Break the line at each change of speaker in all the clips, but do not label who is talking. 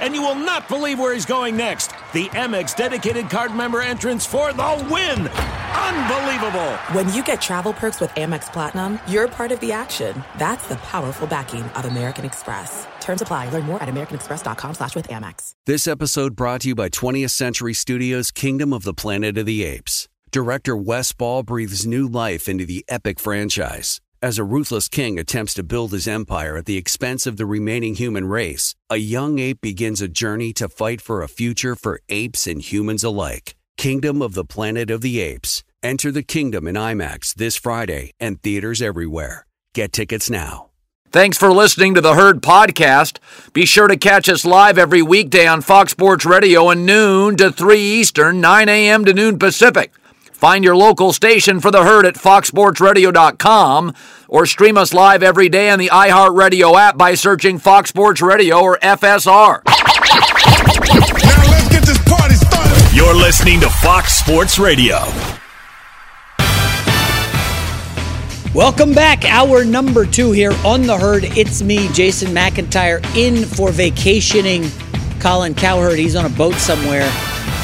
And you will not believe where he's going next. The Amex dedicated card member entrance for the win! Unbelievable!
When you get travel perks with Amex Platinum, you're part of the action. That's the powerful backing of American Express. Terms apply. Learn more at americanexpress.com slash with Amex.
This episode brought to you by 20th Century Studios' Kingdom of the Planet of the Apes. Director Wes Ball breathes new life into the epic franchise. As a ruthless king attempts to build his empire at the expense of the remaining human race, a young ape begins a journey to fight for a future for apes and humans alike. Kingdom of the Planet of the Apes. Enter the kingdom in IMAX this Friday and theaters everywhere. Get tickets now.
Thanks for listening to the Herd Podcast. Be sure to catch us live every weekday on Fox Sports Radio at noon to 3 Eastern, 9 a.m. to noon Pacific. Find your local station for the herd at foxsportsradio.com or stream us live every day on the iHeartRadio app by searching Fox Sports Radio or FSR.
Now let's get this party started.
You're listening to Fox Sports Radio.
Welcome back. Hour number two here on the herd. It's me, Jason McIntyre, in for vacationing Colin Cowherd. He's on a boat somewhere.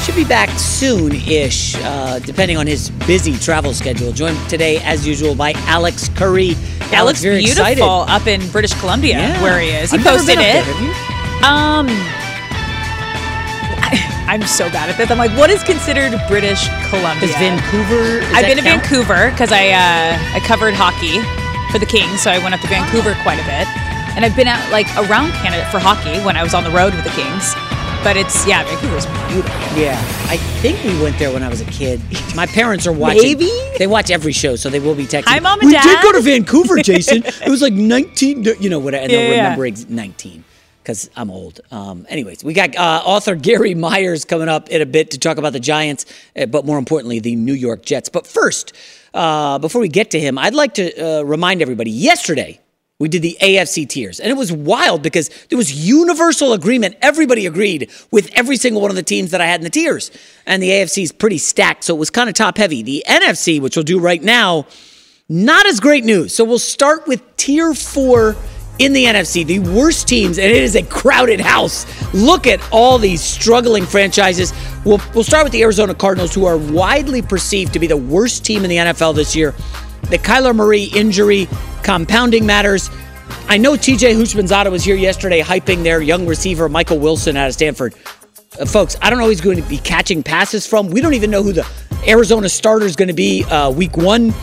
Should be back soon ish, uh, depending on his busy travel schedule. Joined today, as usual, by Alex Curry. Alex, very
beautiful
excited.
up in British Columbia,
Yeah.
where he is. He
I've
posted it.
there?
Um, I, am so bad at this. I'm like, what is considered British Columbia?
Is Vancouver?
I've been to? Vancouver because I uh, I covered hockey for the Kings, so I went up to Vancouver quite a bit, and I've been out like around Canada for hockey when I was on the road with the Kings. But it's yeah, Vancouver's beautiful.
Yeah, I think we went there when I was a kid. My parents are watching.
Maybe?
they watch every show, so they will be texting.
Hi, Mom and
we
Dad."
did go to Vancouver, Jason. it was like nineteen. You know what? And
Yeah,
they'll
yeah.
remember ex- nineteen because I'm old. Um, anyways, we got uh, author Gary Myers coming up in a bit to talk about the Giants, uh, but more importantly, the New York Jets. But first, uh, before we get to him, I'd like to uh, remind everybody. Yesterday, we did the AFC tiers, and it was wild because there was universal agreement. Everybody agreed with every single one of the teams that I had in the tiers, and the AFC is pretty stacked, so it was kind of top heavy. The NFC, which we'll do right now, not as great news. So we'll start with tier four in the NFC, the worst teams, and it is a crowded house. Look at all these struggling franchises. We'll, we'll start with the Arizona Cardinals, who are widely perceived to be the worst team in the NFL this year. The Kyler Murray injury, compounding matters. I know TJ Houshmandzadeh was here yesterday hyping their young receiver, Michael Wilson, out of Stanford. Uh, folks, I don't know who he's going to be catching passes from. We don't even know who the Arizona starter is going to be uh, week one.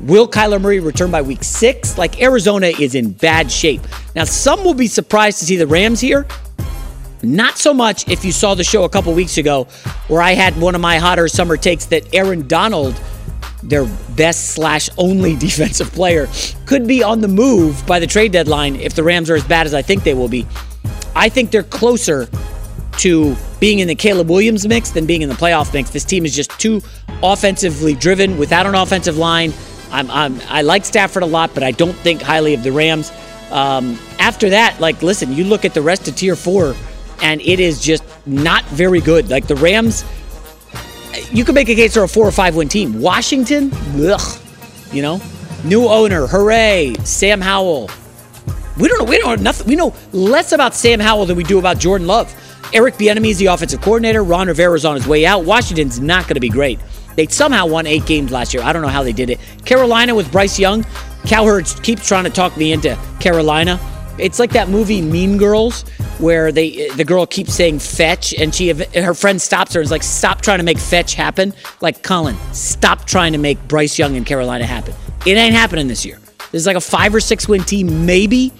Will Kyler Murray return by week six? Like, Arizona is in bad shape. Now, some will be surprised to see the Rams here. Not so much if you saw the show a couple weeks ago where I had one of my hotter summer takes that Aaron Donald, their best slash only defensive player, could be on the move by the trade deadline if the Rams are as bad as I think they will be. I think they're closer to being in the Caleb Williams mix than being in the playoff mix. This team is just too offensively driven without an offensive line. I'm, I'm I like Stafford a lot, but I don't think highly of the Rams. Um, after that, like, listen, you look at the rest of Tier Four, and it is just not very good. Like the Rams, you could make a case for a four or five win team. Washington, ugh, you know, new owner, hooray! Sam Howell. We don't know. We don't know nothing. We know less about Sam Howell than we do about Jordan Love. Eric Bieniemy is the offensive coordinator. Ron Rivera's on his way out. Washington's not going to be great. They somehow won eight games last year. I don't know how they did it. Carolina with Bryce Young. Cowherd keeps trying to talk me into Carolina. It's like that movie Mean Girls, where they the girl keeps saying fetch, and she her friend stops her and is like, "Stop trying to make fetch happen." Like Colin, stop trying to make Bryce Young and Carolina happen. It ain't happening this year. There's like a five or six win team, maybe.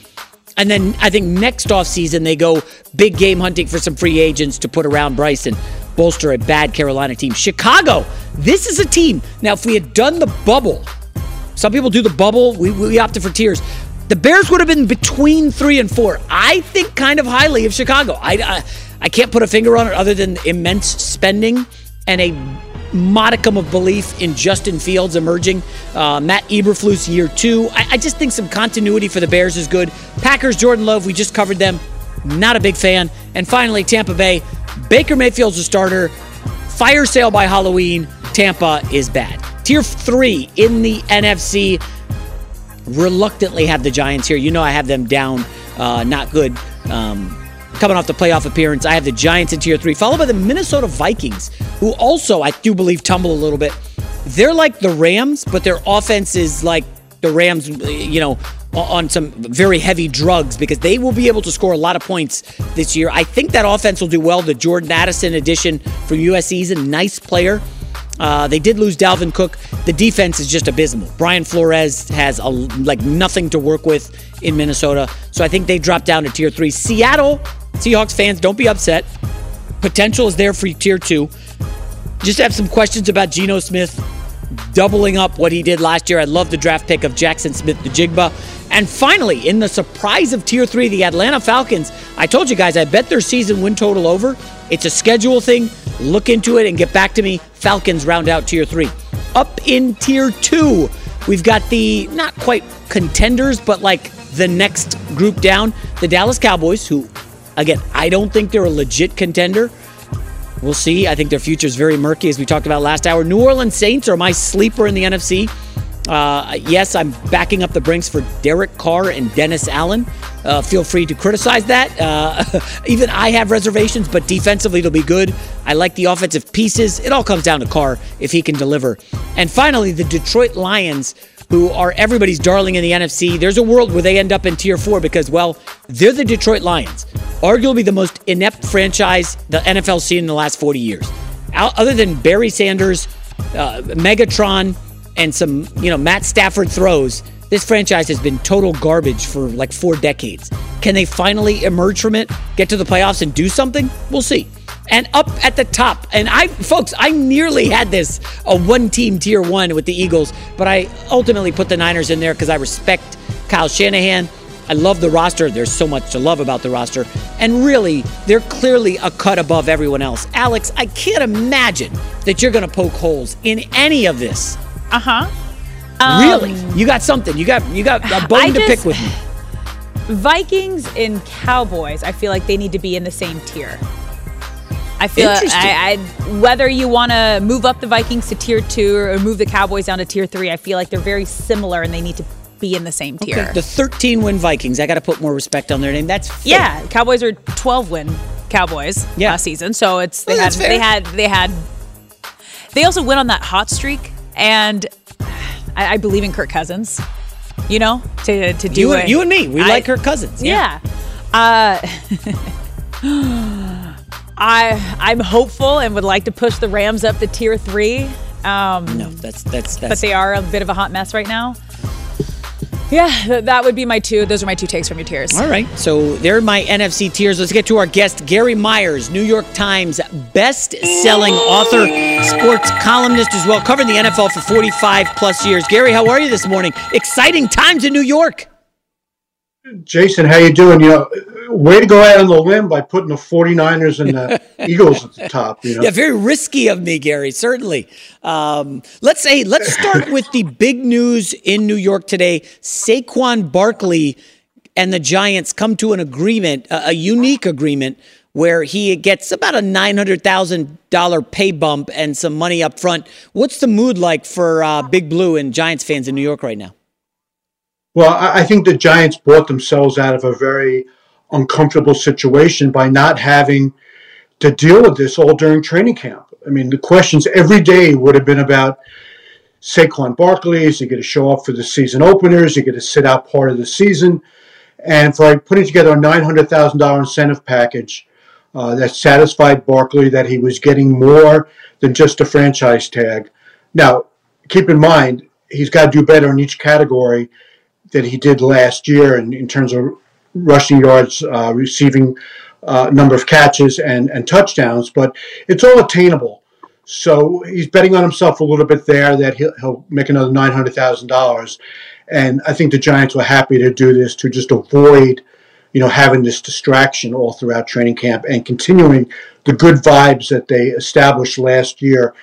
And then I think next offseason they go big game hunting for some free agents to put around Bryson, bolster a bad Carolina team. Chicago, this is a team. Now, if we had done the bubble, some people do the bubble, we, we opted for tiers. The Bears would have been between three and four. I think kind of highly of Chicago. I, I, I can't put a finger on it other than immense spending and a modicum of belief in Justin Fields emerging. Uh, Matt Eberflus year two. I, I, just think some continuity for the Bears is good. Packers, Jordan Love, we just covered them. Not a big fan. And finally, Tampa Bay. Baker Mayfield's a starter. Fire sale by Halloween. Tampa is bad. Tier three in the NFC. Reluctantly have the Giants here. You know I have them down. Uh, not good. Um, coming off the playoff appearance. I have the Giants in tier three, followed by the Minnesota Vikings, who also, I do believe, tumble a little bit. They're like the Rams, but their offense is like the Rams, you know, on some very heavy drugs because they will be able to score a lot of points this year. I think that offense will do well. The Jordan Addison addition from USC is a nice player. Uh, they did lose Dalvin Cook. The defense is just abysmal. Brian Flores has a, like nothing to work with in Minnesota, so I think they drop down to tier three. Seattle Seahawks fans, don't be upset. Potential is there for tier two. Just have some questions about Geno Smith doubling up what he did last year. I love the draft pick of Jaxon Smith-Njigba. And finally, in the surprise of tier three, the Atlanta Falcons. I told you guys, I bet their season win total over. It's a schedule thing. Look into it and get back to me. Falcons round out tier three. Up in tier two, we've got the not quite contenders, but like the next group down, the Dallas Cowboys, who Again, I don't think they're a legit contender. We'll see. I think their future is very murky, as we talked about last hour. New Orleans Saints are my sleeper in the NFC. Uh, yes, I'm backing up the Brinks for Derek Carr and Dennis Allen. Uh, feel free to criticize that. Uh, even I have reservations, but defensively, it'll be good. I like the offensive pieces. It all comes down to Carr if he can deliver. And finally, the Detroit Lions who are everybody's darling in the NFC. There's a world where they end up in tier four because, well, they're the Detroit Lions, arguably the most inept franchise the NFL's seen in the last 40 years. Other than Barry Sanders, uh, Megatron, and some, you know, Matt Stafford throws, this franchise has been total garbage for like four decades. Can they finally emerge from it, get to the playoffs, and do something? We'll see and up at the top. And I, folks, I nearly had this a one team tier one with the Eagles, but I ultimately put the Niners in there because I respect Kyle Shanahan. I love the roster. There's so much to love about the roster. And really, they're clearly a cut above everyone else. Alex, I can't imagine that you're going to poke holes in any of this.
Uh huh.
Um, really? You got something. You got you got a bone to pick with me.
Vikings and Cowboys, I feel like they need to be in the same tier. I feel I, I, whether you want to move up the Vikings to tier two or move the Cowboys down to tier three, I feel like they're very similar and they need to be in the same tier. Okay.
The 13 win Vikings, I got to put more respect on their name. That's fair.
yeah. Cowboys are 12 win Cowboys yeah. last season, so it's they well, had they had they had they also went on that hot streak, and I, I believe in Kirk Cousins. You know, to to do
you,
it.
You and me, we I, like Kirk Cousins.
Yeah. yeah. Uh, I I'm hopeful and would like to push the Rams up to tier three.
Um, no, that's, that's that's.
But they are a bit of a hot mess right now. Yeah, that would be my two. Those are my two takes from your tiers.
All right. So they're my NFC tiers. Let's get to our guest, Gary Myers, New York Times best-selling author, sports columnist as well, covering the NFL for 45 plus years. Gary, how are you this morning? Exciting times in New York.
Jason, how you doing? You know, way to go out on the limb by putting the 49ers and the Eagles at the top. You know?
Yeah, very risky of me, Gary, certainly. Um, let's say, let's start with the big news in New York today. Saquon Barkley and the Giants come to an agreement, a, a unique agreement, where he gets about a $900,000 pay bump and some money up front. What's the mood like for uh, Big Blue and Giants fans in New York right now?
Well, I think the Giants bought themselves out of a very uncomfortable situation by not having to deal with this all during training camp. I mean, the questions every day would have been about Saquon Barkley. Is he going to show up for the season openers? Is he going to sit out part of the season? And for putting together a $900,000 incentive package uh, that satisfied Barkley that he was getting more than just a franchise tag. Now, keep in mind, he's got to do better in each category that he did last year in, in terms of rushing yards, uh, receiving uh, number of catches, and, and touchdowns, but it's all attainable. So he's betting on himself a little bit there that he'll, he'll make another $900,000. And I think the Giants were happy to do this to just avoid, you know, having this distraction all throughout training camp and continuing the good vibes that they established last year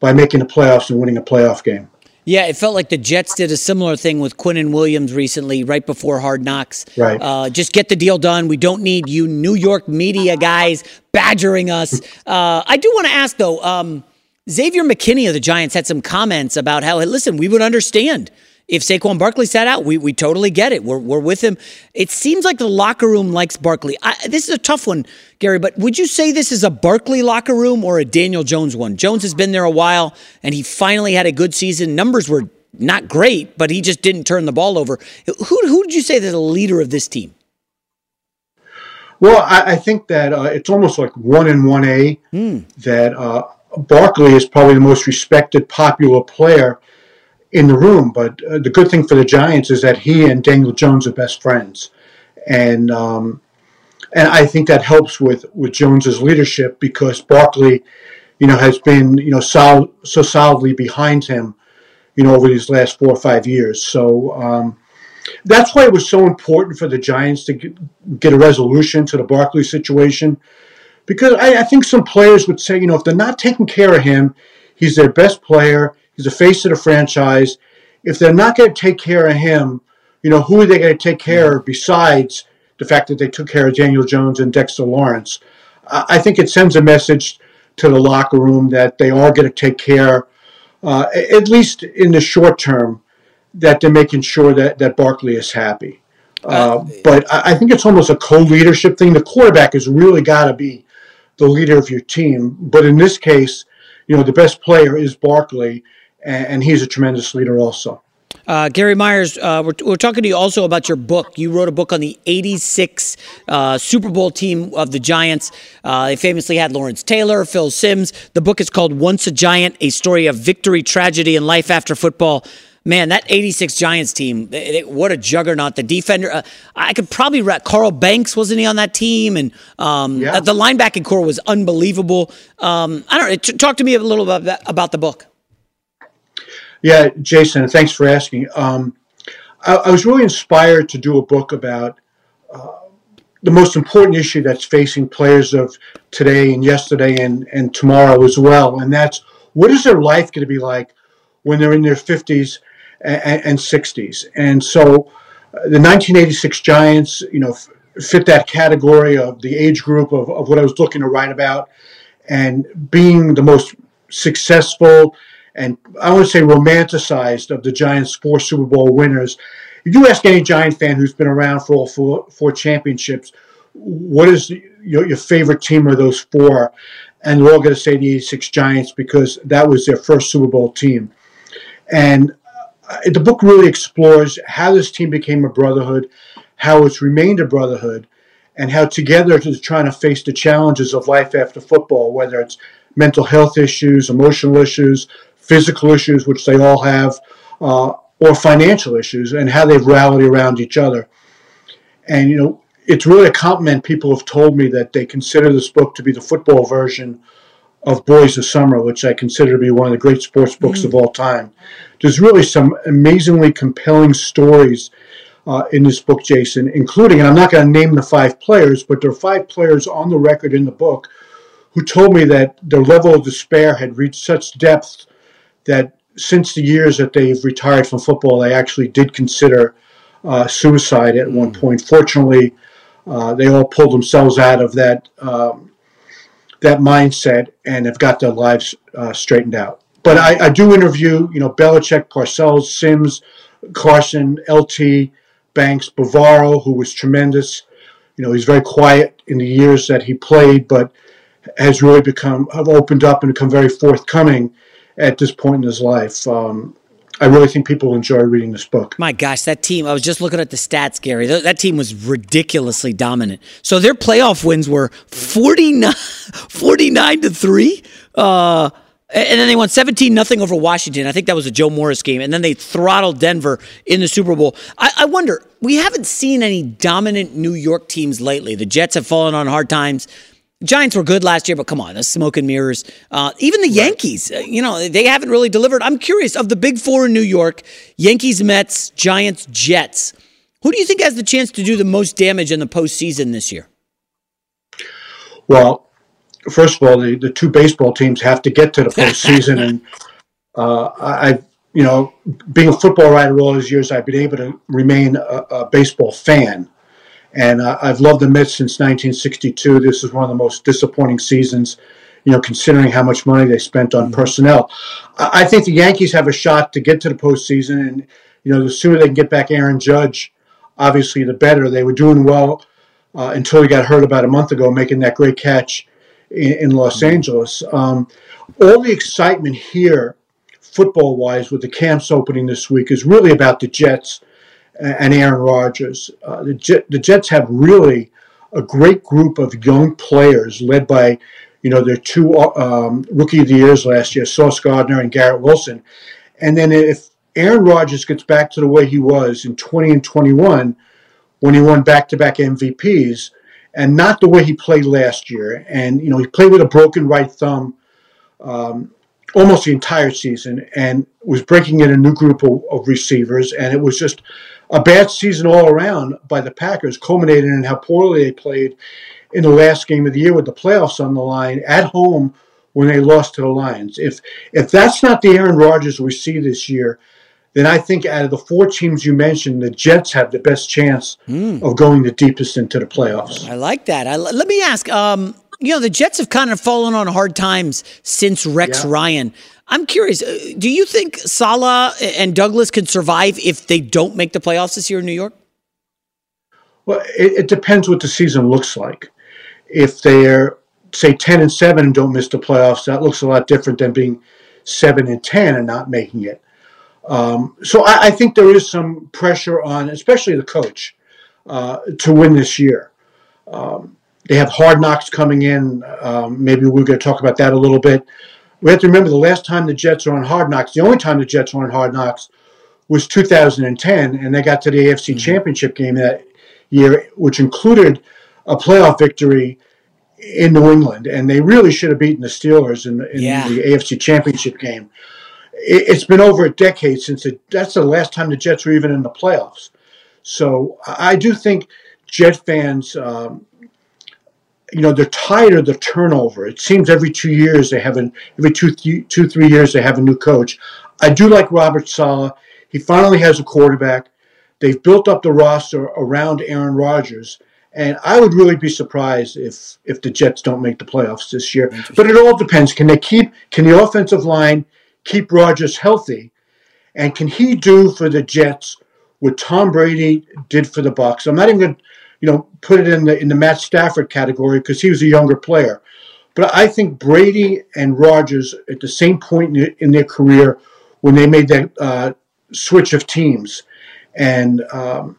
by making the playoffs and winning a playoff game.
Yeah, it felt like the Jets did a similar thing with Quinnen Williams recently, right before Hard Knocks.
Right.
Uh, just get the deal done. We don't need you New York media guys badgering us. Uh, I do want to ask though. Um, Xavier McKinney of the Giants had some comments about how, listen, we would understand if Saquon Barkley sat out, we, we totally get it. We're, we're with him. It seems like the locker room likes Barkley. I, this is a tough one, Gary, but would you say this is a Barkley locker room or a Daniel Jones one? Jones has been there a while, and he finally had a good season. Numbers were not great, but he just didn't turn the ball over. Who, who would you say is the leader of this team?
Well, I, I think that uh, it's almost like one in one A
mm.
that uh, Barkley is probably the most respected, popular player in the room. But uh, the good thing for the Giants is that he and Daniel Jones are best friends, and um, and I think that helps with with Jones's leadership because Barkley, you know, has been you know sol- so solidly behind him, you know, over these last four or five years. So. Um, that's why it was so important for the Giants to get, a resolution to the Barkley situation, because I, I think some players would say, you know, if they're not taking care of him, he's their best player He's the face of the franchise. If they're not going to take care of him, you know, who are they going to take care of besides the fact that they took care of Daniel Jones and Dexter Lawrence? I think it sends a message to the locker room that they are going to take care, uh, at least in the short term, that they're making sure that, that Barkley is happy. Uh, but I think it's almost a co-leadership thing. The quarterback has really got to be the leader of your team. But in this case, you know, the best player is Barkley, and he's a tremendous leader also.
Uh, Gary Myers, uh, we're, we're, talking to you also about your book. You wrote a book on the 86 uh, Super Bowl team of the Giants. Uh, they famously had Lawrence Taylor, Phil Simms. The book is called Once a Giant A Story of Victory, Tragedy, and Life After Football. Man, that 86 Giants team, what a juggernaut. The defender, uh, I could probably, Carl Banks, wasn't he on that team? And um, yeah. the linebacking corps was unbelievable. Um, I don't know. Talk to me a little about, about the book.
Yeah, Jason, thanks for asking. Um, I, I, was really inspired to do a book about uh, the most important issue that's facing players of today and yesterday and, and tomorrow as well, and that's what is their life going to be like when they're in their 50s and, and 60s? And so uh, the 1986 Giants, you know, f- fit that category of the age group of, of what I was looking to write about and being the most successful and I want to say romanticized of the Giants' four Super Bowl winners. If you ask any Giant fan who's been around for all four, four championships, what is your, your favorite team of those four? And they're all going to say the 86 Giants because that was their first Super Bowl team. And uh, the book really explores how this team became a brotherhood, how it's remained a brotherhood, and how together they're trying to face the challenges of life after football, whether it's mental health issues, emotional issues, physical issues, which they all have, uh, or financial issues, and how they've rallied around each other. And, you know, it's really a compliment. People have told me that they consider this book to be the football version of Boys of Summer, which I consider to be one of the great sports books mm. of all time. There's really some amazingly compelling stories uh, in this book, Jason, including, and I'm not going to name the five players, but there are five players on the record in the book who told me that their level of despair had reached such depth that since the years that they've retired from football, they actually did consider uh, suicide at one hmm. point. Fortunately, uh, they all pulled themselves out of that um, that mindset and have got their lives uh, straightened out. But I, I, do interview, you know, Belichick, Parcells, Simms, Carson, LT, Banks, Bavaro, who was tremendous. You know, he's very quiet in the years that he played, but has really become have opened up and become very forthcoming at this point in his life. Um, I really think people enjoy reading this book.
My gosh, that team, I was just looking at the stats, Gary. That, that team was ridiculously dominant. So their playoff wins were 49, 49 to 3. Uh, And then they won 17 nothing over Washington. I think that was a Joe Morris game. And then they throttled Denver in the Super Bowl. I, I, wonder, we haven't seen any dominant New York teams lately. The Jets have fallen on hard times. Giants were good last year, but come on, the smoke and mirrors. Uh, even the Yankees, uh, you know, they haven't really delivered. I'm curious of the big four in New York Yankees, Mets, Giants, Jets. Who do you think has the chance to do the most damage in the postseason this year?
Well, first of all, the, the two baseball teams have to get to the postseason, and uh, I, you know, being a football writer all these years, I've been able to remain a, a baseball fan, and uh, I've loved the Mets since 1962. This is one of the most disappointing seasons, you know, considering how much money they spent on mm-hmm. personnel. I, I think the Yankees have a shot to get to the postseason, and you know, the sooner they can get back Aaron Judge, obviously, the better. They were doing well. Uh, until he got hurt about a month ago, making that great catch in, in Los Angeles. Um, all the excitement here, football wise, with the camps opening this week is really about the Jets and Aaron Rodgers. Uh, the, Jet, the Jets have really a great group of young players led by, you know, their two um, rookie of the years last year, Sauce Gardner and Garrett Wilson. And then if Aaron Rodgers gets back to the way he was in 20 and 21, when he won back to back MVPs, and not the way he played last year. And you know, he played with a broken right thumb um, almost the entire season, and was breaking in a new group of, of, receivers. And it was just a bad season all around by the Packers, culminated in how poorly they played in the last game of the year with the playoffs on the line at home when they lost to the Lions. If if that's not the Aaron Rodgers we see this year, then I think out of the four teams you mentioned, the Jets have the best chance mm. of going the deepest into the playoffs.
I like that. I, let me ask. Um, you know, the Jets have kind of fallen on hard times since Rex yeah. Ryan. I'm curious. Uh, do you think Saleh and Douglas can survive if they don't make the playoffs this year in New York?
Well, it, it depends what the season looks like. If they're say ten and seven and don't miss the playoffs, that looks a lot different than being seven and ten and not making it. Um, so I, I, think there is some pressure on, especially the coach, uh, to win this year. Um, they have hard knocks coming in. Um, maybe we're going to talk about that a little bit. We have to remember the last time the Jets were on hard knocks, the only time the Jets were on hard knocks was 2010, and they got to the AFC mm-hmm. Championship game that year, which included a playoff victory in New England, and they really should have beaten the Steelers in, in yeah. the AFC Championship game it, has been over a decade since it, that's the last time the Jets were even in the playoffs. So I do think Jet fans, um, you know, they're tired of the turnover. It seems every two years they have an every two, th- two, three years they have a new coach. I do like Robert Saleh. He finally has a quarterback. They've built up the roster around Aaron Rodgers. And I would really be surprised if if the Jets don't make the playoffs this year. But it all depends. Can they keep? Can the offensive line keep Rodgers healthy? And can he do for the Jets what Tom Brady did for the Bucs? I'm not even going to, you know, put it in the in the Matt Stafford category because he was a younger player. But I think Brady and Rodgers at the same point in, in their career when they made that uh, switch of teams, and um,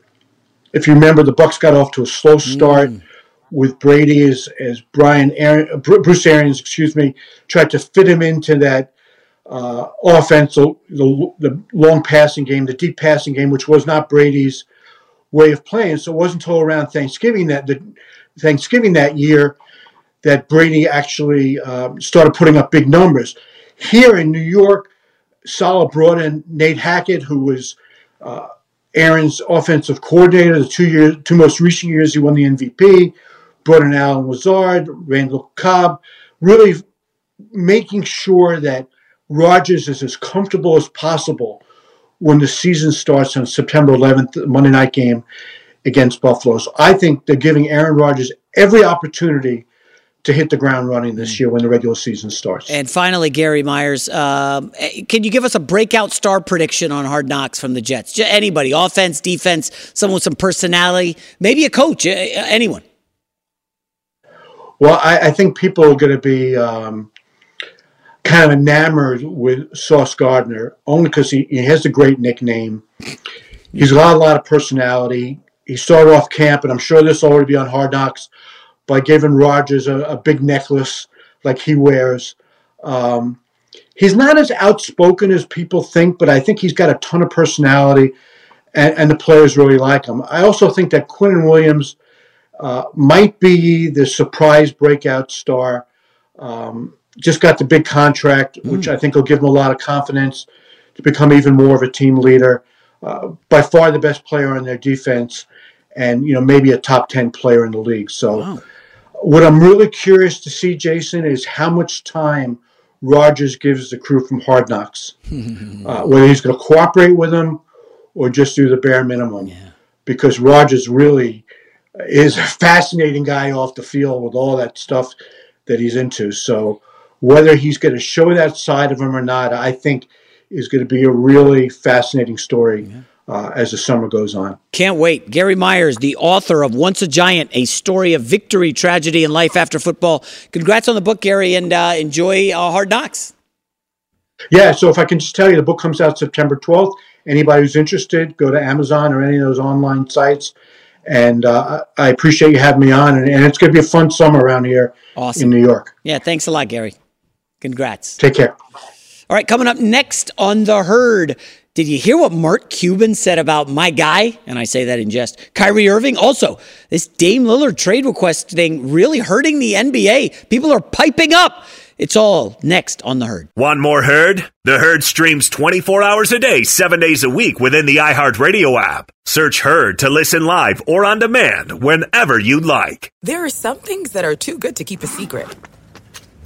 if you remember, the Bucs got off to a slow start. Mm with Brady as as Brian Aaron, Bruce Arians, excuse me, tried to fit him into that uh, offense, the, the, the, long passing game, the deep passing game, which was not Brady's way of playing. So it wasn't until around Thanksgiving that the Thanksgiving that year that Brady actually um, started putting up big numbers. Here in New York, Saleh brought in Nate Hackett, who was uh, Aaron's offensive coordinator. The two years, two most recent years, he won the MVP. Brought in Allen Lazard, Randall Cobb, really making sure that Rodgers is as comfortable as possible when the season starts on September 11th, the Monday night game against Buffalo. So I think they're giving Aaron Rodgers every opportunity to hit the ground running this year when the regular season starts.
And finally, Gary Myers, um, can you give us a breakout star prediction on Hard Knocks from the Jets? Just anybody, offense, defense, someone with some personality, maybe a coach, anyone.
Well, I, I think people are going to be um, kind of enamored with Sauce Gardner only because he, he has a great nickname. He's got a lot of personality. He started off camp, and I'm sure this will already be on Hard Knocks, by giving Rodgers a, a big necklace like he wears. Um, he's not as outspoken as people think, but I think he's got a ton of personality, and, and the players really like him. I also think that Quinnen Williams uh, might be the surprise breakout star. Um, just got the big contract, which I think will give him a lot of confidence to become even more of a team leader. Uh, by far the best player on their defense, and you know maybe a top ten player in the league. So, what I'm really curious to see, Jason, is how much time Rodgers gives the crew from Hard Knocks. uh, whether he's going to cooperate with them or just do the bare minimum. Because Rodgers really is a fascinating guy off the field with all that stuff that he's into. So whether he's going to show that side of him or not, I think is going to be a really fascinating story uh, as the summer goes on.
Can't wait. Gary Myers, the author of Once a Giant, a story of victory, tragedy, and life after football. Congrats on the book, Gary, and uh, enjoy uh, Hard Knocks.
Yeah, so if I can just tell you, the book comes out September 12th. Anybody who's interested, go to Amazon or any of those online sites. And uh, I I appreciate you having me on, and, and it's going to be a fun summer around here
Awesome.
in New York.
Yeah, thanks a lot, Gary. Congrats.
Take care.
All right, coming up next on The Herd. Did you hear what Mark Cuban said about my guy? And I say that in jest. Kyrie Irving. Also, this Dame Lillard trade request thing really hurting the NBA. People are piping up. It's all next on The Herd.
One more Herd? The Herd streams 24 hours a day, 7 days a week within the iHeartRadio app. Search Herd to listen live or on demand whenever you like.
There are some things that are too good to keep a secret.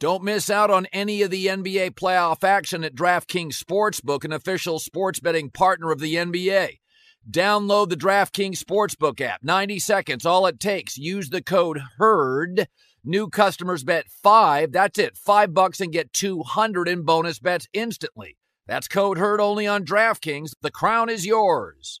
Don't miss out on any of the NBA playoff action at DraftKings Sportsbook, an official sports betting partner of the NBA. Download the DraftKings Sportsbook app. 90 seconds, all it takes. Use the code HERD. New customers bet 5, that's it, 5 bucks and get 200 in bonus bets instantly. That's code HERD only on DraftKings. The crown is yours.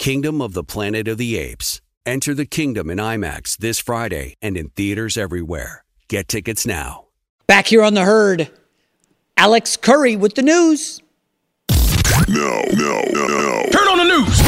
Kingdom of the Planet of the Apes. Enter the kingdom in IMAX this Friday and in theaters everywhere. Get tickets now.
Back here on The Herd, Alex Curry with the news.
No, no, no, no.
Turn on the news.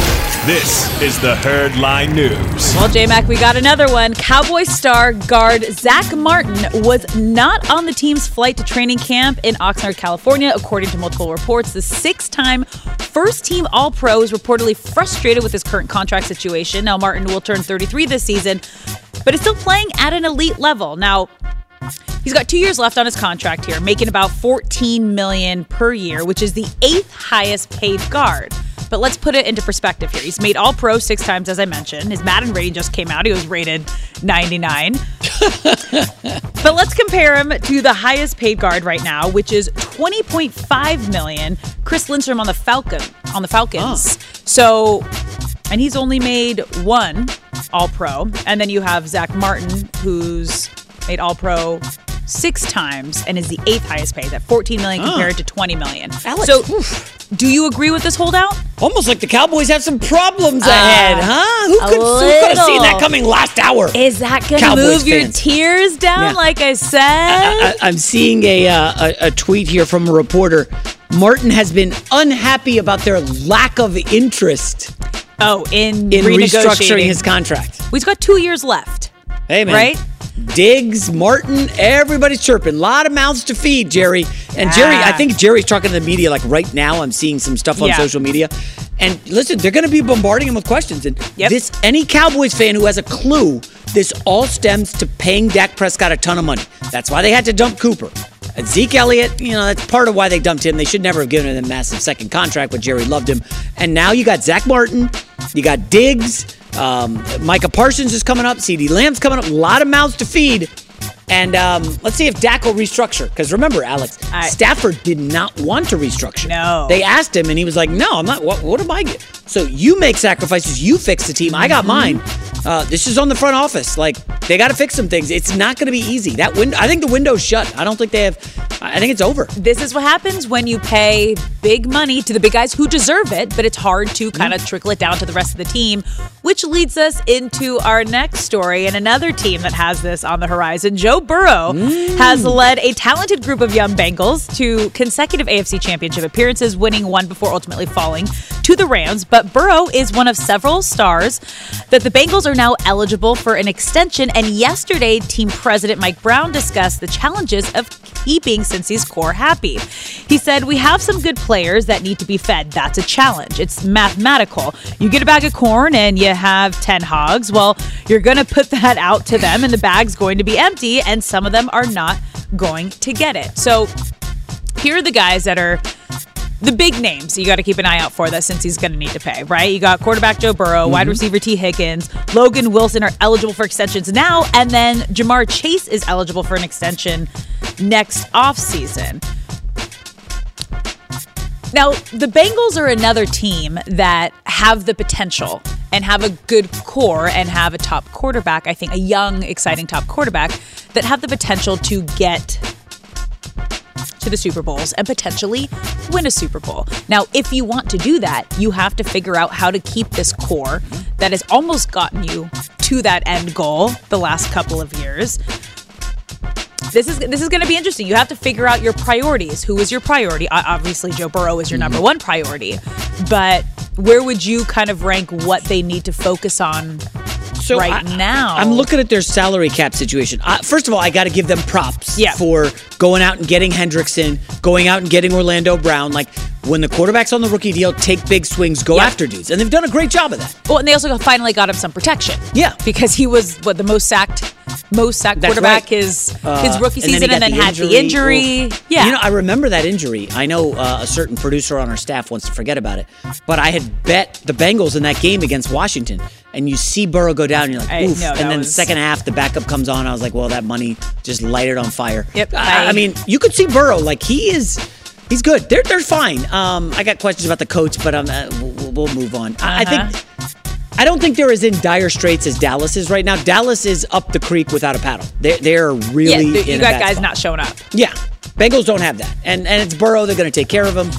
This is the Herd Line News.
Well, J Mac, we got another one. Cowboy star guard Zack Martin was not on the team's flight to training camp in Oxnard, California, according to multiple reports. The six time first team All Pro is reportedly frustrated with his current contract situation. Now, Martin will turn 33 this season, but is still playing at an elite level. Now, He's got two years left on his contract here, making about 14 million per year, which is the eighth highest paid guard. But let's put it into perspective here. He's made All Pro six times, as I mentioned. His Madden rating just came out. He was rated 99. but let's compare him to the highest paid guard right now, which is 20.5 million. Chris Lindstrom on the Falcon on the Falcons. So, and he's only made one All Pro, and then you have Zack Martin, who's made All Pro six times and is the eighth highest paid at 14 million compared to 20 million.
Alex,
so,
oof.
do you agree with this holdout?
Almost like the Cowboys have some problems ahead, huh? Who could, who could have seen that coming last hour?
Is that gonna
Cowboys
move your tiers down?
Yeah.
Like I said,
I, I'm seeing a, uh, a a tweet here from a reporter. Martin has been unhappy about their lack of interest
Oh, in,
in restructuring his contract.
He's got two years left.
Hey, man.
Right?
Diggs, Martin, everybody's chirping. A lot of mouths to feed, Jerry. And Jerry, I think Jerry's talking to the media like right now. I'm seeing some stuff on
Yeah.
social media. And listen, they're going to be bombarding him with questions. And
Yep.
this, any Cowboys fan who has a clue, this all stems to paying Dak Prescott a ton of money. That's why they had to dump Cooper. Zeke Elliott, you know, that's part of why they dumped him. They should never have given him a massive second contract, but Jerry loved him. And now you got Zack Martin, you got Diggs, um, Micah Parsons is coming up, CeeDee Lamb's coming up. A lot of mouths to feed. And um, let's see if Dak will restructure. Because remember, Alex,
I-
Stafford did not want to restructure.
No.
They asked him, and he was like, "No, I'm not. What, what am I?" Get? So you make sacrifices. You fix the team. I got mine. Uh, this is on the front office. Like they got to fix some things. It's not going to be easy. That window. I think the window's shut. I don't think they have. I think it's over.
This is what happens when you pay big money to the big guys who deserve it, but it's hard to kind
Mm-hmm.
of trickle it down to the rest of the team, which leads us into our next story and another team that has this on the horizon. Joe Burrow
Mm.
has led a talented group of young Bengals to consecutive AFC championship appearances, winning one before ultimately falling to the Rams. But Burrow is one of several stars that the Bengals are now eligible for an extension. And yesterday, team president Mike Brown discussed the challenges of keeping Cincy's core happy. He said, We have some good players that need to be fed. That's a challenge. It's mathematical. You get a bag of corn and you have 10 hogs. Well, you're going to put that out to them, and the bag's going to be empty, and some of them are not going to get it. So here are the guys that are the big names you got to keep an eye out for that Cincy's going to need to pay, right? You got quarterback Joe Burrow, wide mm-hmm. receiver Tee Higgins, Logan Wilson are eligible for extensions now, and then Ja'Marr Chase is eligible for an extension next offseason. Now, the Bengals are another team that have the potential and have a good core and have a top quarterback, I think a young, exciting top quarterback that have the potential to get to the Super Bowls and potentially win a Super Bowl. Now, if you want to do that, you have to figure out how to keep this core that has almost gotten you to that end goal the last couple of years. This is this is going to be interesting. You have to figure out your priorities. Who is your priority? Obviously, Joe Burrow is your number one priority, but where would you kind of rank what they need to focus on
So
right
I-
now?
I'm looking at their salary cap situation. Uh, first of all, I got to give them props
Yeah.
for going out and getting Hendrickson, going out and getting Orlando Brown. Like when the quarterback's on the rookie deal, take big swings, go
Yeah.
after dudes, and they've done a great job of that.
Well, and they also finally got him some protection.
Yeah.
because he was what the most sacked, most
That's
quarterback
right.
his his
Uh,
rookie
and
season,
got
and then,
the
had the injury.
Oof.
Yeah,
You know, I remember that injury. I know uh, a certain producer on our staff wants to forget about it, but I had bet the Bengals in that game against Washington, and you see Burrow go down, and you're like,
I-
oof.
no,
and then
was-
second half, the backup comes on. I was like, well, that money just lighted on fire.
Yep,
I,
I-
mean, you could see Burrow like he is. He's good. They're they're fine. Um, I got questions about the coach, but um, uh, we'll, we'll move on. I, I
Uh-huh.
think. I don't think they're as in dire straits as Dallas is right now. Dallas is up the creek without a paddle. They're they're
yeah,
really in
you got guys
spot.
not showing up,
Yeah, Bengals don't have that, and and it's Burrow. They're going to take care of him.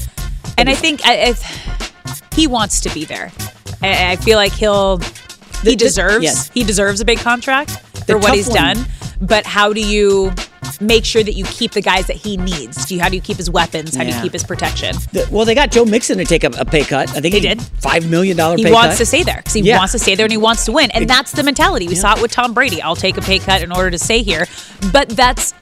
and I think I, I, he wants to be there. I, I feel like he'll he
the-
deserves
yes.
he deserves a big contract for what he's
one-
done. But how do you make sure that you keep the guys that he needs? Do you, how do you keep his weapons? How do you
Yeah.
keep his protection?
The- well, they got Joe Mixon to take a, a pay cut. I think
They
he
did.
five million dollar. Pay cut.
He
pay
wants
cut.
to stay there because he
Yeah.
wants to stay there and he wants to win. And that's the mentality. We saw it with Tom Brady. I'll take a pay cut in order to stay here. But that's,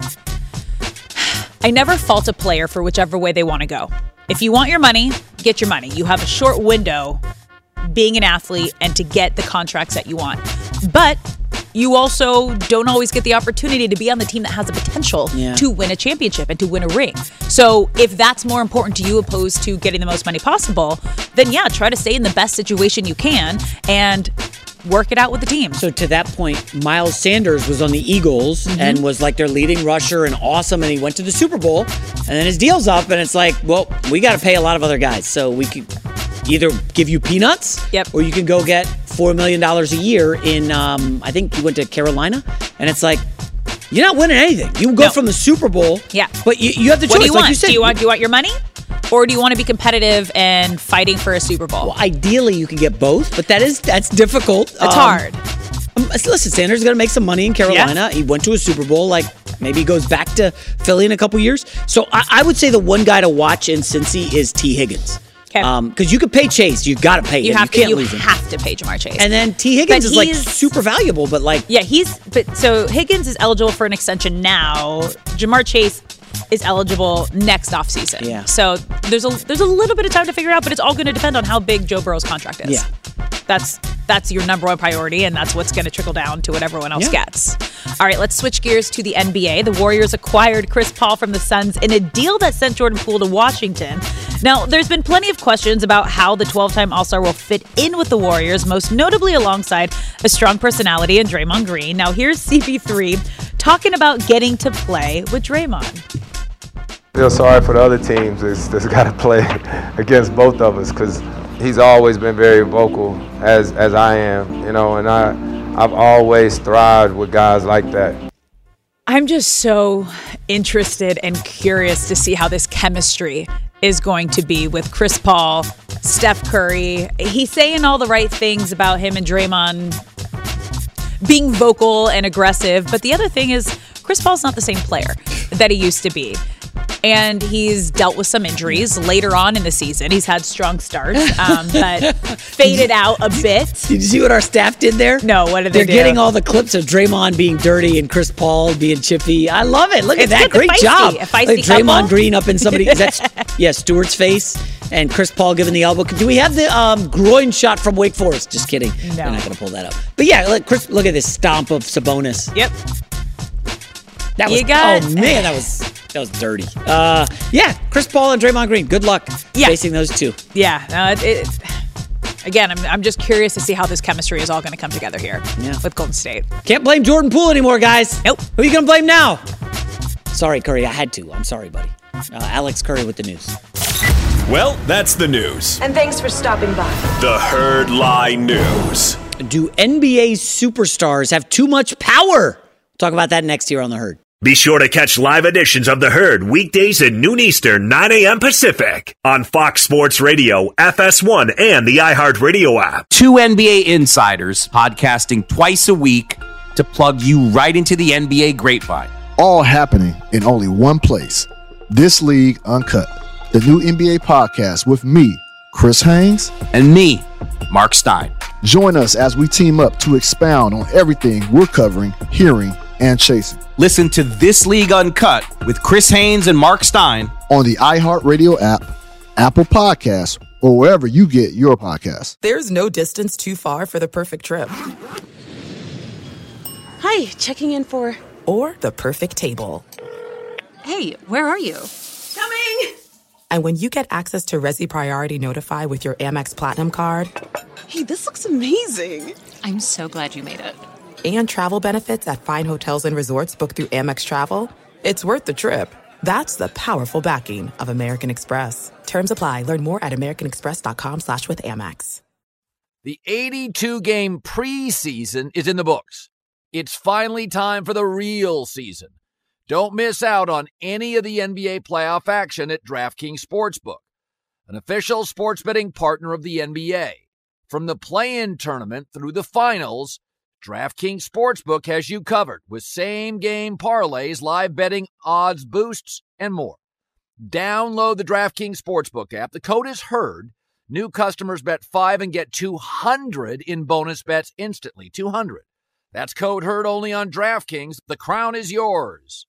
I never fault a player for whichever way they want to go. If you want your money, get your money. You have a short window being an athlete and to get the contracts that you want. But you also don't always get the opportunity to be on the team that has the potential
Yeah.
to win a championship and to win a ring. So if that's more important to you opposed to getting the most money possible, then yeah, try to stay in the best situation you can and work it out with the team.
So to that point, Miles Sanders was on the Eagles
Mm-hmm.
and was like their leading rusher and awesome, and he went to the Super Bowl, and then his deal's up, and it's like, well, we got to pay a lot of other guys, so we could either give you peanuts,
Yep.
or you can go get four million dollars a year in. Um, I think he went to Carolina, and it's like. You're not winning anything. You go
No.
from the Super Bowl,
Yeah.
but you, you have the
what do you
like
want?
you said,
do you want do you want your money? Or do you want to be competitive and fighting for a Super Bowl?
Well, ideally, you can get both, but that is that's difficult.
it's
Um,
hard.
Um, listen, Sanders is going to make some money in Carolina. He went to a Super Bowl. Like, Maybe he goes back to Philly in a couple years. So I, I would say the one guy to watch in Cincy is Tee Higgins. Because um, you could pay Chase, you got to pay
You
him.
have
you can't
to. You
lose him.
have to pay Ja'Marr Chase.
And then Tee Higgins
But
is like super valuable, but like
yeah, he's but so Higgins is eligible for an extension now. Ja'Marr Chase is eligible next offseason.
Yeah.
So there's a there's a little bit of time to figure out, but it's all going to depend on how big Joe Burrow's contract is.
Yeah.
That's that's your number one priority, and that's what's going to trickle down to what everyone else
Yeah.
gets. All right, let's switch gears to the NBA. The Warriors acquired Chris Paul from the Suns in a deal that sent Jordan Poole to Washington. Now, there's been plenty of questions about how the 12-time All-Star will fit in with the Warriors, most notably alongside a strong personality in Draymond Green. Now, here's CP3 talking about getting to play with Draymond.
feel sorry for the other teams that's, that's got to play against both of us because he's always been very vocal as as I am, you know, and I I've always thrived with guys like that.
I'm just so interested and curious to see how this chemistry is going to be with Chris Paul, Steph Curry. He's saying all the right things about him and Draymond being vocal and aggressive, but the other thing is Chris Paul's not the same player that he used to be. And he's dealt with some injuries later on in the season. He's had strong starts, um, but faded out a bit.
Did you see what our staff did there?
No, what did they do?
They're
do?
getting all the clips of Draymond being dirty and Chris Paul being chippy. I love it. Look
It's
at that.
good.
Great
Feisty.
job. Like Draymond
couple.
Green up in somebody. Is that, yeah, Stewart's face and Chris Paul giving the elbow. Do we have the um, groin shot from Wake Forest? Just kidding.
No.
They're not going to pull that up. But yeah, look, Chris, look at this stomp of Sabonis.
Yep.
That was
You got-
oh man, that was that was dirty. Uh, yeah, Chris Paul and Draymond Green. Good luck
Yeah.
facing those two.
Yeah. No, it, it, again, I'm, I'm just curious to see how this chemistry is all going to come together here
Yeah.
with Golden State.
Can't blame Jordan Poole anymore, guys.
Nope.
Who are you gonna blame now? Sorry, Curry. I had to. I'm sorry, buddy. Uh, Alex Curry with the news.
Well, that's the news.
And thanks for stopping by.
The Herd Lie News.
Do NBA superstars have too much power? Talk about that next here on the herd.
Be sure to catch live editions of The Herd weekdays at noon Eastern, 9 a.m. Pacific on Fox Sports Radio, FS1, and the iHeartRadio app.
Two NBA insiders podcasting twice a week to plug you right into the NBA grapevine.
All happening in only one place. This League Uncut, the new NBA podcast with me, Chris Haynes.
And me, Mark Stein.
Join us as we team up to expound on everything we're covering, hearing, and chasing
Listen to This League Uncut with Chris Haynes and Mark Stein.
on the iHeartRadio app, Apple Podcasts, or wherever you get your podcasts.
There's no distance too far for the perfect trip
Hi, checking in for.
or the perfect table.
Hey, where are you? Coming!
And when you get access to Resy Priority Notify with your Amex Platinum card
Hey, this looks amazing. I'm so glad you made it.
And travel benefits at fine hotels and resorts booked through Amex Travel, it's worth the trip. That's the powerful backing of American Express. Terms apply. Learn more at americanexpress.com slash with Amex.
The 82 game preseason is in the books. It's finally time for the real season. Don't miss out on any of the NBA playoff action at DraftKings Sportsbook, an official sports betting partner of the NBA. From the play in tournament through the finals, DraftKings Sportsbook has you covered with same game parlays, live betting, odds boosts, and more. Download the DraftKings Sportsbook app. The code is HEard. New customers bet 5 and get 200 in bonus bets instantly. 200. That's code HEard only on DraftKings. The crown is yours.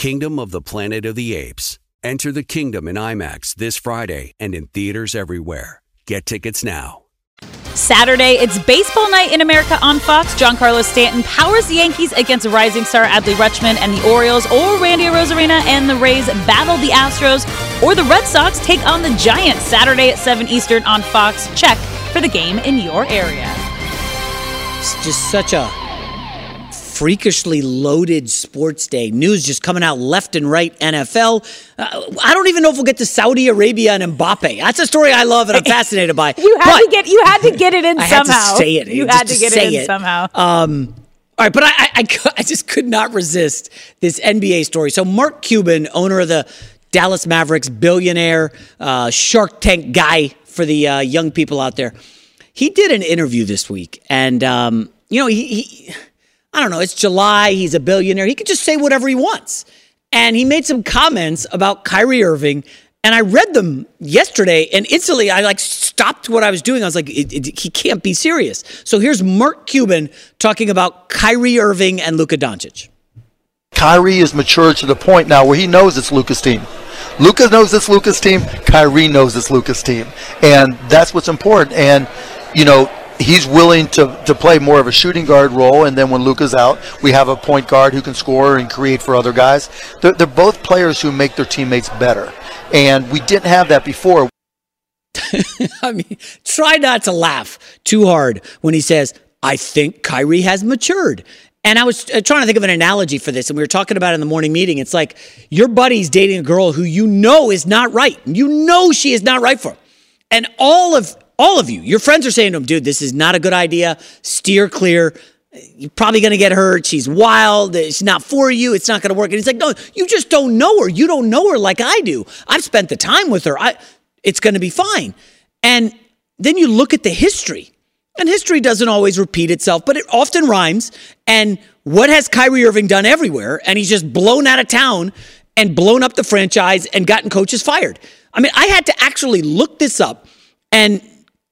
Kingdom of the Planet of the Apes. Enter the kingdom in IMAX this Friday and in theaters everywhere. Get tickets now.
Saturday, it's baseball night in America on Fox. Giancarlo Stanton powers the Yankees against rising star Adley Rutschman and the Orioles, or Randy Arozarena and the Rays battle the Astros, or the Red Sox take on the Giants Saturday at 7 Eastern on Fox. Check for the game in your area.
It's just such a freakishly loaded sports day. News just coming out left and right. NFL. Uh, I don't even know if we'll get to Saudi Arabia and Mbappe. That's a story I love and I'm fascinated by.
You had
But
to get you had to get it in
I
somehow.
had to say it.
You had to get
say
it in somehow.
Um, all right, but I, I, I I just could not resist this NBA story. So Mark Cuban, owner of the Dallas Mavericks, billionaire, uh, Shark Tank guy for the uh, young people out there, he did an interview this week, and um, you know he, he I don't know. It's July. He's a billionaire. He can just say whatever he wants. And he made some comments about Kyrie Irving. And I read them yesterday, and instantly I like stopped what I was doing. I was like, it, it, he can't be serious. So here's Mark Cuban talking about Kyrie Irving and Luka Doncic.
Kyrie is mature to the point now where he knows it's Luka's team. Luka knows it's Luka's team. Kyrie knows it's Luka's team, and that's what's important. And you know, he's willing to, to play more of a shooting guard role. And then when Luka's out, we have a point guard who can score and create for other guys. They're, they're both players who make their teammates better, and we didn't have that before.
I mean, try not to laugh too hard when he says, I think Kyrie has matured. And I was uh, trying to think of an analogy for this, and we were talking about it in the morning meeting. It's like your buddy's dating a girl who you know is not right. You know she is not right for him. And all of all of you, your friends are saying to him, dude, this is not a good idea. Steer clear. You're probably going to get hurt. She's wild. It's not for you. It's not going to work. And he's like, no, you just don't know her. You don't know her like I do. I've spent the time with her. I, it's going to be fine. And then you look at the history, and history doesn't always repeat itself, but it often rhymes. And what has Kyrie Irving done everywhere? And he's just blown out of town and blown up the franchise and gotten coaches fired. I mean, I had to actually look this up, and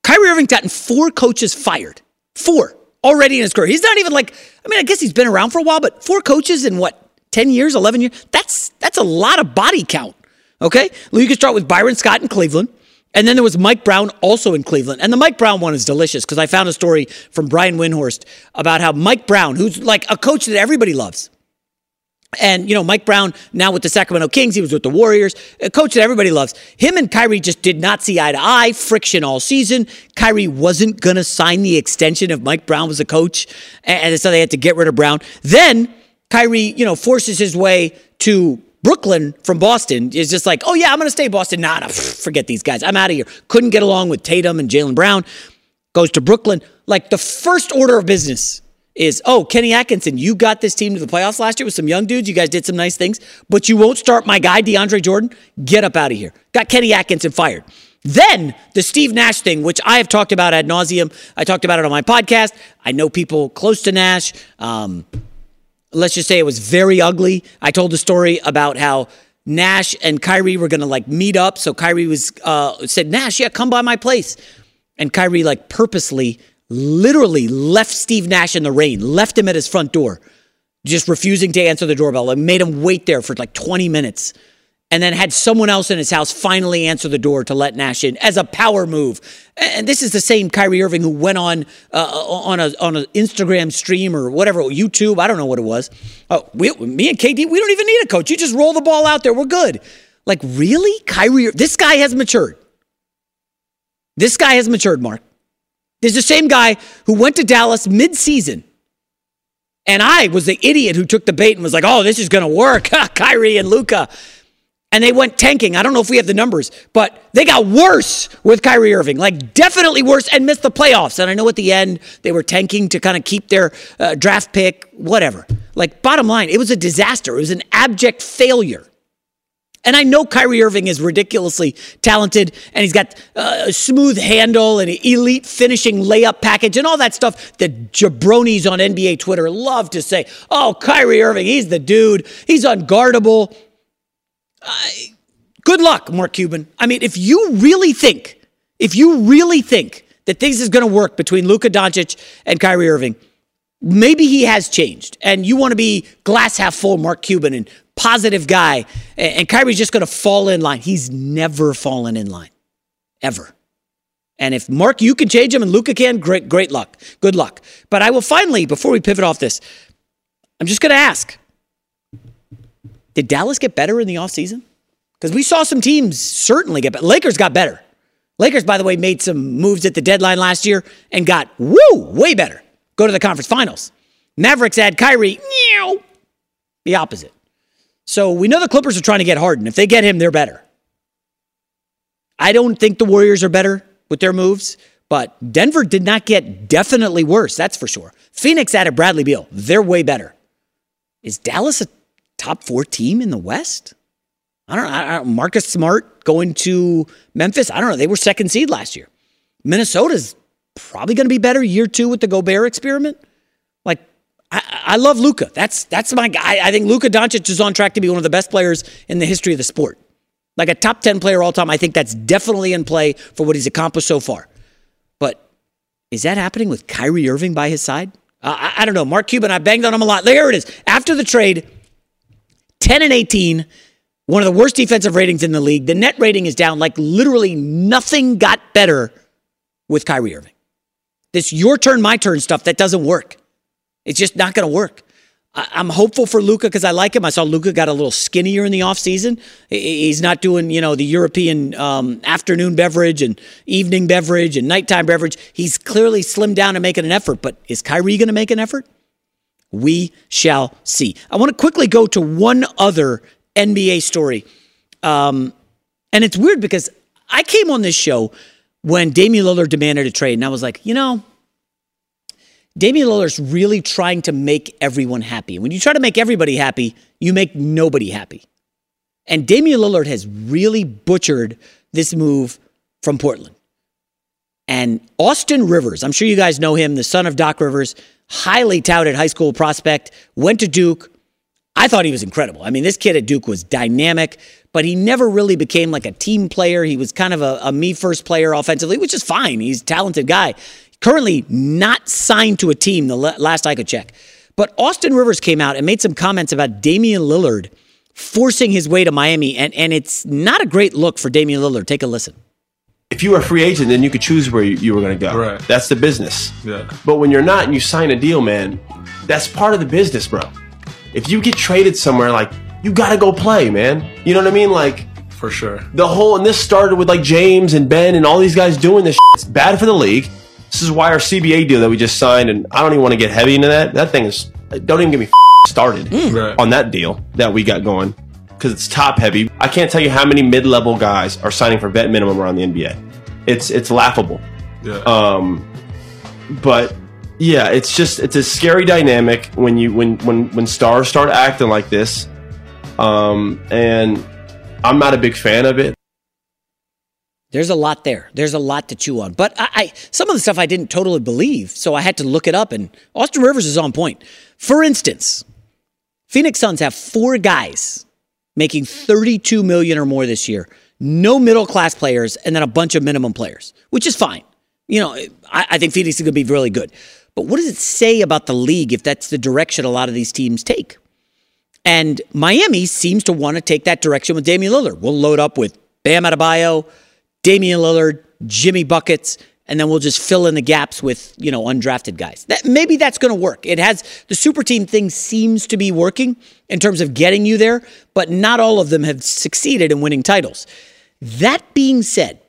Kyrie Irving's gotten four coaches fired. Four already in his career. He's not even like, I mean, I guess he's been around for a while, but four coaches in what, 10 years, 11 years? That's that's a lot of body count. Okay? Well, You can start with Byron Scott in Cleveland. And then there was Mike Brown also in Cleveland. And the Mike Brown one is delicious because I found a story from Brian Windhorst about how Mike Brown, who's like a coach that everybody loves, and, you know, Mike Brown, now with the Sacramento Kings, he was with the Warriors, a coach that everybody loves. Him and Kyrie just did not see eye to eye, friction all season. Kyrie wasn't going to sign the extension if Mike Brown was a coach. And so they had to get rid of Brown. Then Kyrie, you know, forces his way to Brooklyn from Boston. Is just like, oh, yeah, I'm going to stay Boston. Nah, nah, forget these guys. I'm out of here. Couldn't get along with Tatum and Jaylen Brown. Goes to Brooklyn. Like the first order of business is, oh, Kenny Atkinson, you got this team to the playoffs last year with some young dudes. You guys did some nice things, but you won't start my guy, DeAndre Jordan. Get up out of here. Got Kenny Atkinson fired. Then the Steve Nash thing, which I have talked about ad nauseum. I talked about it on my podcast. I know people close to Nash. Um, let's just say it was very ugly. I told the story about how Nash and Kyrie were going to like meet up. So Kyrie was uh, said, Nash, yeah, come by my place. And Kyrie like purposely literally left Steve Nash in the rain, left him at his front door, just refusing to answer the doorbell, and made him wait there for like 20 minutes. And then had someone else in his house finally answer the door to let Nash in as a power move. And this is the same Kyrie Irving who went on uh, on a on an Instagram stream or whatever YouTube. I don't know what it was. Oh, we, me and KD, we don't even need a coach. You just roll the ball out there. We're good. Like really, Kyrie? This guy has matured. This guy has matured, Mark. There's the same guy who went to Dallas mid-season. And I was the idiot who took the bait and was like, oh, this is going to work. Kyrie and Luka. And they went tanking. I don't know if we have the numbers, but they got worse with Kyrie Irving, like definitely worse, and missed the playoffs. And I know at the end they were tanking to kind of keep their uh, draft pick, whatever. Like, bottom line, it was a disaster. It was an abject failure. And I know Kyrie Irving is ridiculously talented and he's got uh, a smooth handle and elite finishing layup package and all that stuff that jabronis on NBA Twitter love to say. Oh, Kyrie Irving, he's the dude. He's unguardable. Uh, good luck, Mark Cuban. I mean, if you really think, if you really think that things is going to work between Luka Doncic and Kyrie Irving, maybe he has changed and you want to be glass half full Mark Cuban and positive guy, and Kyrie's just going to fall in line. He's never fallen in line, ever. And if Mark, you can change him and Luka can, great, great luck. Good luck. But I will finally, before we pivot off this, I'm just going to ask Did Dallas get better in the offseason? Because we saw some teams certainly get better. Lakers got better. Lakers, by the way, made some moves at the deadline last year and got, woo, way better. Go to the conference finals. Mavericks had Kyrie, Meow, the opposite. So we know the Clippers are trying to get Harden. If they get him, they're better. I don't think the Warriors are better with their moves, but Denver did not get definitely worse, that's for sure. Phoenix added Bradley Beal. They're way better. Is Dallas a top four team in the West? I don't know. I don't, Marcus Smart going to Memphis. I don't know. They were second seed last year. Minnesota's probably going to be better year two with the Gobert experiment. I, I love Luka. That's that's my guy. I think Luka Doncic is on track to be one of the best players in the history of the sport. Like a top 10 player all time. I think that's definitely in play for what he's accomplished so far. But is that happening with Kyrie Irving by his side? Uh, I, I don't know. Mark Cuban, I banged on him a lot. There it is. After the trade, 10 and 18 one of the worst defensive ratings in the league. The net rating is down. Like literally nothing got better with Kyrie Irving. This your turn, my turn stuff that doesn't work. It's just not going to work. I'm hopeful for Luka because I like him. I saw Luka got a little skinnier in the offseason. He's not doing, you know, the European um, afternoon beverage and evening beverage and nighttime beverage. He's clearly slimmed down and making an effort. But is Kyrie going to make an effort? We shall see. I want to quickly go to one other NBA story. Um, and it's weird because I came on this show when Damian Lillard demanded a trade, and I was like, you know, Damian Lillard's really trying to make everyone happy. When you try to make everybody happy, you make nobody happy. And Damian Lillard has really butchered this move from Portland. And Austin Rivers, I'm sure you guys know him, the son of Doc Rivers, highly touted high school prospect, went to Duke, I thought he was incredible. I mean, this kid at Duke was dynamic, but he never really became like a team player. He was kind of a, a me first player offensively, which is fine. He's a talented guy. Currently not signed to a team, the last I could check. But Austin Rivers came out and made some comments about Damian Lillard forcing his way to Miami, and, and it's not a great look for Damian Lillard. Take a listen.
If you were a free agent, then you could choose where you, you were going to go.
Right.
That's the business.
Yeah.
But when you're not and you sign a deal, man, that's part of the business, bro if you get traded somewhere, like you got to go play, man. You know what I mean? Like
for sure.
The whole and this started with like James and Ben and all these guys doing this. Shit. It's bad for the league. This is why our CBA deal that we just signed, and I don't even want to get heavy into that. That thing is don't even get me started
mm.
on that deal that we got going because it's top heavy. I can't tell you how many mid level guys are signing for vet minimum around the NBA. It's it's laughable.
Yeah.
Um, but yeah, it's just it's a scary dynamic when you when when when stars start acting like this. Um, and I'm not a big fan of it.
There's a lot there. There's a lot to chew on. But I, I, some of the stuff I didn't totally believe, so I had to look it up. And Austin Rivers is on point. For instance, Phoenix Suns have four guys making 32 million or more this year. No middle class players, and then a bunch of minimum players, which is fine. You know, I, I think Phoenix is going to be really good. But what does it say about the league if that's the direction a lot of these teams take? And Miami seems to want to take that direction with Damian Lillard. We'll load up with Bam Adebayo, Damian Lillard, Jimmy Buckets, and then we'll just fill in the gaps with, you know, undrafted guys. That maybe that's going to work. It has the super team thing seems to be working in terms of getting you there, but not all of them have succeeded in winning titles. That being said,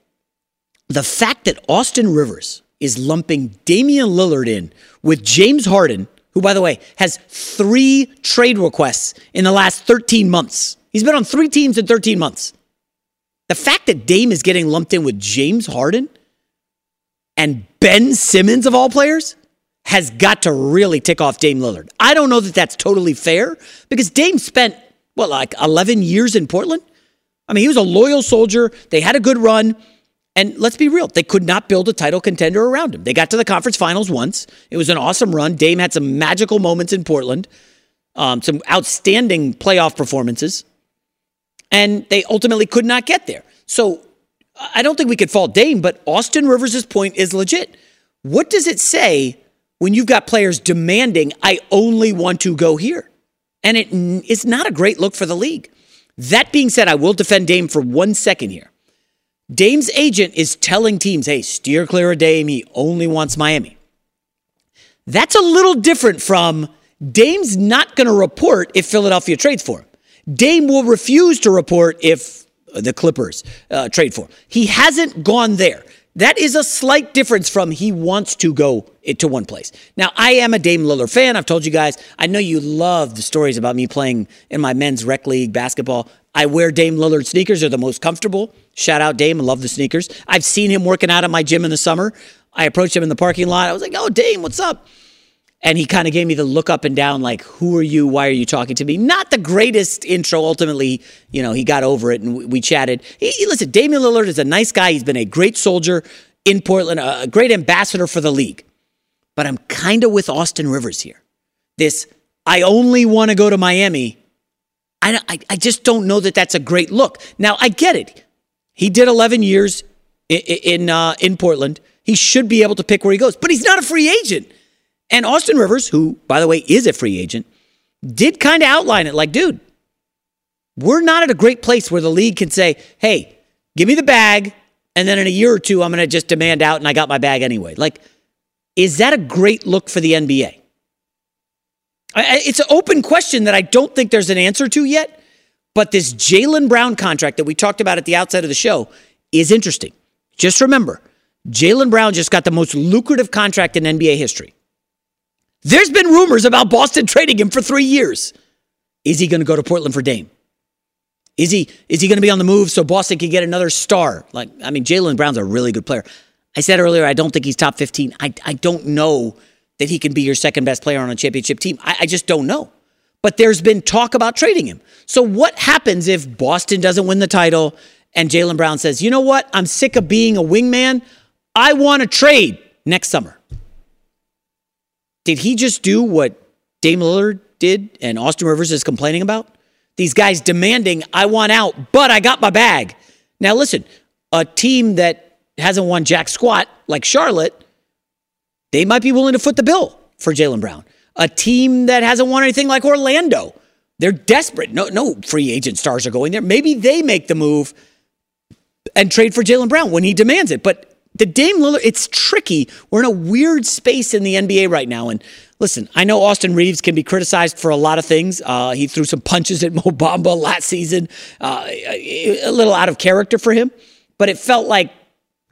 the fact that Austin Rivers is lumping Damian Lillard in with James Harden, who, by the way, has three trade requests in the last 13 months. He's been on three teams in 13 months. The fact that Dame is getting lumped in with James Harden and Ben Simmons, of all players, has got to really tick off Dame Lillard. I don't know that that's totally fair because Dame spent, what, like 11 years in Portland? I mean, he was a loyal soldier. They had a good run. And let's be real, they could not build a title contender around him. They got to the conference finals once. It was an awesome run. Dame had some magical moments in Portland, um, some outstanding playoff performances, and they ultimately could not get there. So I don't think we could fault Dame, but Austin Rivers' point is legit. What does it say when you've got players demanding, I only want to go here? And it is not a great look for the league. That being said, I will defend Dame for one second here. Dame's agent is telling teams, hey, steer clear of Dame. He only wants Miami. That's a little different from Dame's not going to report if Philadelphia trades for him. Dame will refuse to report if the Clippers uh, trade for him. He hasn't gone there. That is a slight difference from he wants to go to one place. Now, I am a Dame Lillard fan. I've told you guys, I know you love the stories about me playing in my men's rec league basketball. I wear Dame Lillard sneakers. They're the most comfortable. Shout out Dame. I love the sneakers. I've seen him working out at my gym in the summer. I approached him in the parking lot. I was like, oh, Dame, what's up? And he kind of gave me the look up and down, like, who are you? Why are you talking to me? Not the greatest intro. Ultimately, you know, he got over it and we, we chatted. He, listen, Damian Lillard is a nice guy. He's been a great soldier in Portland, a, a great ambassador for the league. But I'm kind of with Austin Rivers here. This, I only want to go to Miami. I, I, I just don't know that that's a great look. Now, I get it. He did 11 years in, in, uh, in Portland. He should be able to pick where he goes, but he's not a free agent. And Austin Rivers, who, by the way, is a free agent, did kind of outline it like, dude, we're not at a great place where the league can say, hey, give me the bag, and then in a year or two, I'm going to just demand out and I got my bag anyway. Like, is that a great look for the NBA? It's an open question that I don't think there's an answer to yet, but this Jaylen Brown contract that we talked about at the outset of the show is interesting. Just remember, Jaylen Brown just got the most lucrative contract in NBA history. There's been rumors about Boston trading him for three years. Is he going to go to Portland for Dame? Is he is he going to be on the move so Boston can get another star? Like, I mean, Jaylen Brown's a really good player. I said earlier, I don't think he's top 15. I, I don't know that he can be your second best player on a championship team. I, I just don't know. But there's been talk about trading him. So what happens if Boston doesn't win the title and Jaylen Brown says, you know what? I'm sick of being a wingman. I want to trade next summer. Did he just do what Dame Lillard did and Austin Rivers is complaining about? These guys demanding, I want out, but I got my bag. Now, listen, a team that hasn't won jack squat like Charlotte, they might be willing to foot the bill for Jaylen Brown. A team that hasn't won anything like Orlando, they're desperate. No, no free agent stars are going there. Maybe they make the move and trade for Jaylen Brown when he demands it. But the Dame Lillard, it's tricky. We're in a weird space in the NBA right now. And listen, I know Austin Reaves can be criticized for a lot of things. Uh, he threw some punches at Mo Bamba last season, uh, a little out of character for him. But it felt like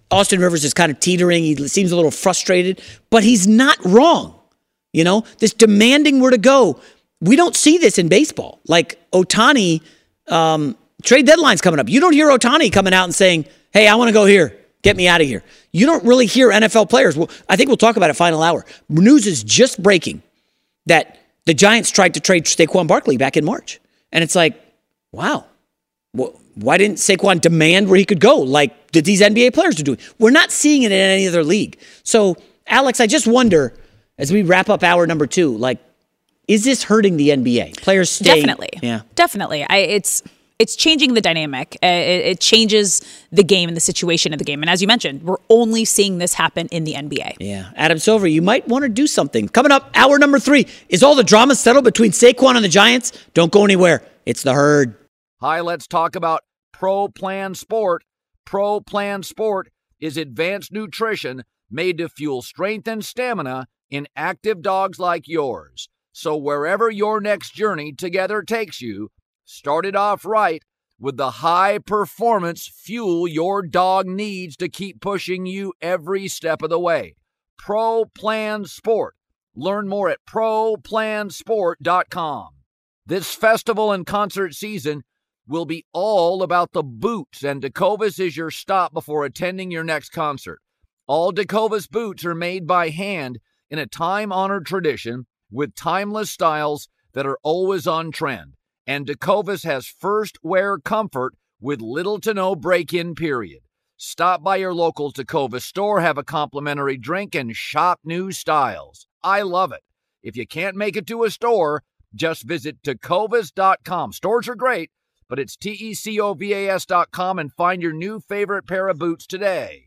Austin Rivers is kind of teetering. He seems a little frustrated, but he's not wrong. You know, this demanding where to go. We don't see this in baseball. Like Ohtani, um, trade deadline's coming up. You don't hear Ohtani coming out and saying, hey, I want to go here. Get me out of here. You don't really hear NFL players. Well, I think we'll talk about it final hour. News is just breaking that the Giants tried to trade Saquon Barkley back in March. And it's like, wow. Well, why didn't Saquon demand where he could go like did these NBA players are doing? We're not seeing it in any other league. So, Alex, I just wonder as we wrap up hour number 2, like is this hurting the NBA? Players staying,
Definitely.
Yeah.
Definitely. I it's it's changing the dynamic. Uh, it, it, changes the game and the situation of the game. And as you mentioned, we're only seeing this happen in the NBA.
Yeah. Adam Silver, you might want to do something. Coming up, hour number three. Is all the drama settled between Saquon and the Giants? Don't go anywhere. It's the herd.
Hi, let's talk about Pro Plan Sport. Pro Plan Sport is advanced nutrition made to fuel strength and stamina in active dogs like yours. So wherever your next journey together takes you, started off right with the high performance fuel your dog needs to keep pushing you every step of the way. Pro Plan Sport. Learn more at ProPlansport.com. This festival and concert season will be all about the boots, and Tecovas is your stop before attending your next concert. All Tecovas boots are made by hand in a time honored tradition with timeless styles that are always on trend and Tecovas has first wear comfort with little to no break in period. Stop by your local Tecovas store, have a complimentary drink, and shop new styles. I love it. If you can't make it to a store, just visit tecovas.com. Stores are great, but it's T E C O V A S.com and find your new favorite pair of boots today.